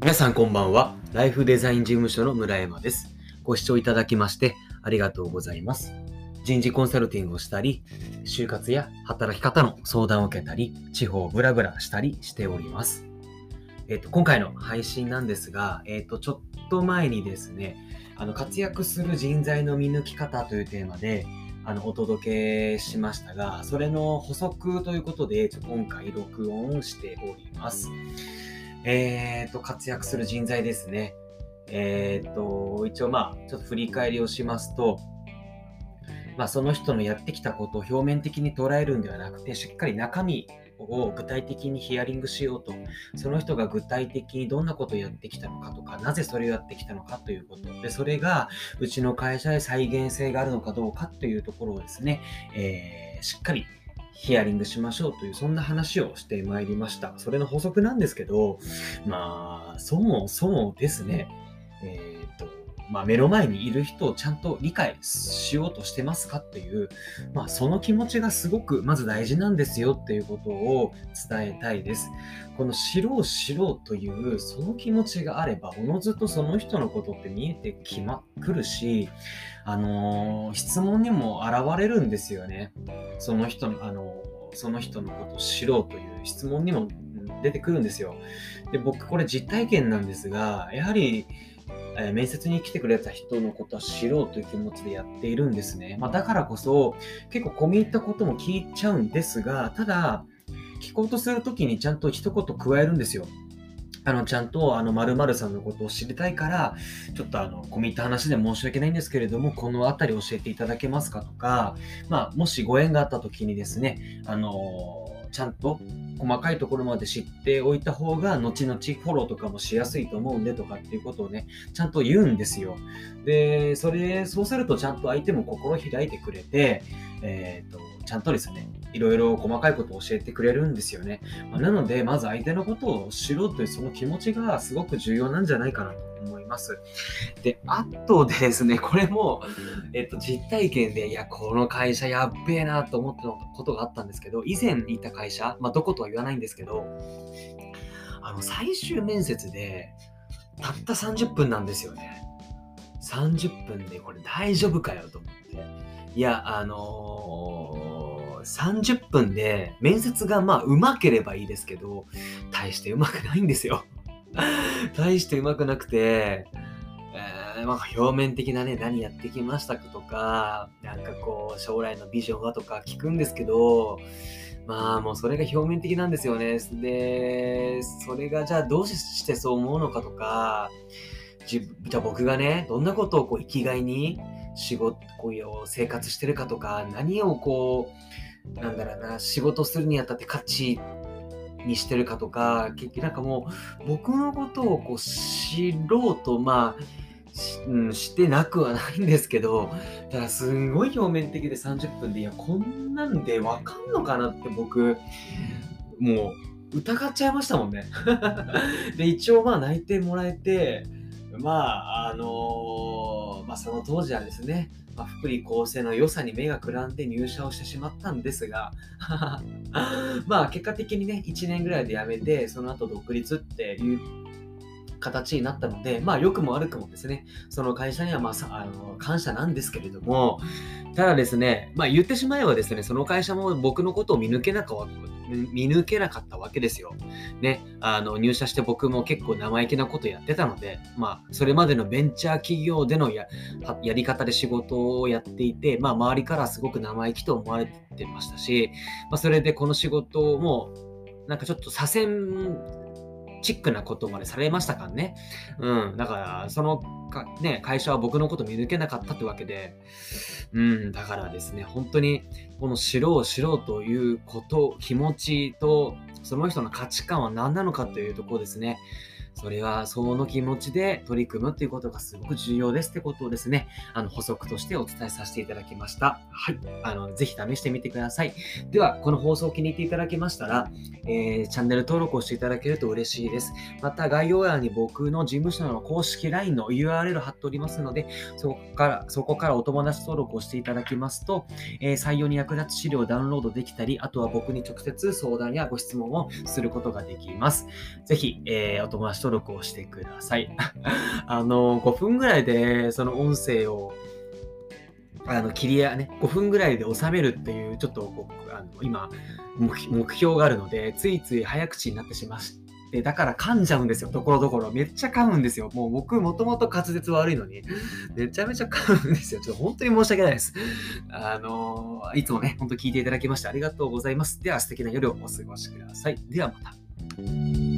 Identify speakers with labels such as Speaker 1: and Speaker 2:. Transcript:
Speaker 1: 皆さんこんばんは。ライフデザイン事務所の村山です。ご視聴いただきましてありがとうございます。人事コンサルティングをしたり、就活や働き方の相談を受けたり、地方をブラブラしたりしております。えっ、と、今回の配信なんですが、えっ、と、ちょっと前にですね、あの、活躍する人材の見抜き方というテーマで、あの、お届けしましたが、それの補足ということで、ちょ今回録音しております。えっ、と、活躍する人材ですね。えっ、と、一応まあ、ちょっと振り返りをしますと、まあ、その人のやってきたことを表面的に捉えるんではなくて、しっかり中身を具体的にヒアリングしようと、その人が具体的にどんなことをやってきたのかとか、なぜそれをやってきたのかということ、で、それがうちの会社で再現性があるのかどうかというところをですね、えーしっかりヒアリングしましょうという、そんな話をしてまいりました。それの補足なんですけど、まあ、そもそもですね、えっ、と、まあ、目の前にいる人をちゃんと理解しようとしてますかっていう、まあ、その気持ちがすごくまず大事なんですよっていうことを伝えたいです。この知ろう知ろうというその気持ちがあれば、おのずとその人のことって見えてきまくるし、あのー質問にも現れるんですよね。その人の、あのーその人のことを知ろうという質問にも出てくるんですよ。で、僕これ実体験なんですが、やはり、えー面接に来てくれた人のことは知ろうという気持ちでやっているんですね。まあ、だからこそ、結構込み入ったことも聞いちゃうんですが、ただ、聞こうとするときにちゃんと一言加えるんですよ。あの、ちゃんと、あの、〇〇さんのことを知りたいから、ちょっとあの、込み入った話で申し訳ないんですけれども、このあたり教えていただけますかとか、まあ、もしご縁があったときにですね、あのちゃんと細かいところまで知っておいた方が、後々フォローとかもしやすいと思うんでとかっていうことをね、ちゃんと言うんですよ。で、それ、そうするとちゃんと相手も心開いてくれて、えっ、と、ちゃんとですね、いろいろ細かいことを教えてくれるんですよね。まあなので、まず相手のことを知ろうというその気持ちがすごく重要なんじゃないかなと思います。で、あとですね、これも、えっと、実体験で、いや、この会社やっべえなと思ってたことがあったんですけど、以前いた会社、まあ、どことは言わないんですけど、あの、最終面接で、たった30分なんですよね。30分でこれ大丈夫かよと思って。いや、あのー30分で面接がまあうまければいいですけど、大してうまくないんですよ。大してうまくなくて、えーまあ、表面的なね、何やってきましたかとか、なんかこう、将来のビジョンはとか聞くんですけど、まあもうそれが表面的なんですよね。で、それがじゃあどうしてそう思うのかとか、じゃあ僕がね、どんなことをこう生きがいに仕事こういう生活してるかとか、何をこう、なんだろうな、仕事するにあたって価値にしてるかとか、結局なんかもう僕のことをこう知ろうと、まあ、しうん、してなくはないんですけど、ただすんごい表面的で30分で、いや、こんなんでわかんのかなって僕、もう疑っちゃいましたもんね。で、一応まあ内定もらえて、まあ、あのまあその当時はですね、まあ、福利厚生の良さに目がくらんで入社をしてしまったんですが、まあ結果的にね、1年ぐらいで辞めて、その後独立っていう形になったので、まあ良くも悪くもですね、その会社にはまああの感謝なんですけれども、ただですね、まあ言ってしまえばですね、その会社も僕のことを見抜けなかった見抜けなかったわけですよ。ね、あの入社して僕も結構生意気なことやってたので、まあそれまでのベンチャー企業でのやり方で仕事をやっていて、まあ周りからすごく生意気と思われてましたし、まあそれでこの仕事もなんかちょっと左遷チックなことまでされましたからね。うん。だから、そのか、ね、会社は僕のこと見抜けなかったってわけで、うん。だからですね、本当に、この知ろう知ろうということ、気持ちと、その人の価値観は何なのかというところですね。それは、その気持ちで取り組むということがすごく重要ですってことをですね、あの、補足としてお伝えさせていただきました。はい。あの、ぜひ試してみてください。では、この放送を気に入っていただけましたら、えーチャンネル登録をしていただけると嬉しいです。また概要欄に僕の事務所の公式 LINE の URL 貼っておりますので、そこから、そこからお友達登録をしていただきますと、えー採用に役立つ資料をダウンロードできたり、あとは僕に直接相談やご質問をすることができます。ぜひ、えーお友達登録をしてください。あの、5分ぐらいでその音声をあの切りやね、5分ぐらいで収めるっていう、ちょっとあの今目、標があるので、ついつい早口になってしまって、だから噛んじゃうんですよ、ところどころ。めっちゃ噛むんですよ。もう僕、もともと滑舌悪いのに、めちゃめちゃ噛むんですよ。ちょっと本当に申し訳ないです。あのいつもね、本当聞いていただきましてありがとうございます。では、素敵な夜をお過ごしください。ではまた。